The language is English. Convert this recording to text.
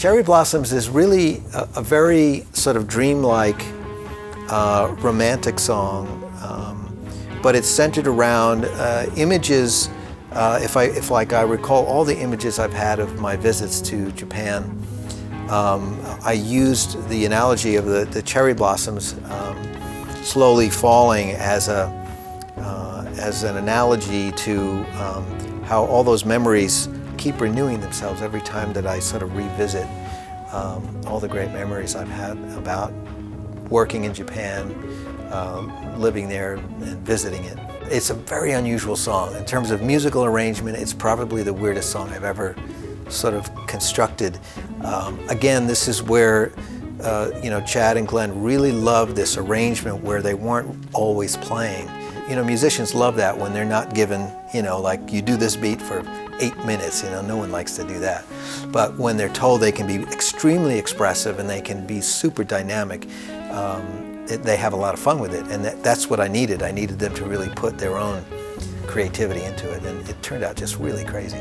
Cherry Blossoms is really a, a very sort of dreamlike, uh, romantic song, um, but it's centered around uh, images. Uh, if I, if like I recall all the images I've had of my visits to Japan, um, I used the analogy of the, the cherry blossoms um, slowly falling as a uh, as an analogy to um, how all those memories keep renewing themselves every time that I sort of revisit um, all the great memories I've had about working in Japan, um, living there and visiting it. It's a very unusual song. In terms of musical arrangement, it's probably the weirdest song I've ever sort of constructed. Um, again, this is where uh, you know Chad and Glenn really loved this arrangement where they weren't always playing. You know, musicians love that when they're not given, you know, like you do this beat for eight minutes. You know, no one likes to do that. But when they're told they can be extremely expressive and they can be super dynamic, um, it, they have a lot of fun with it. And that, that's what I needed. I needed them to really put their own creativity into it. And it turned out just really crazy.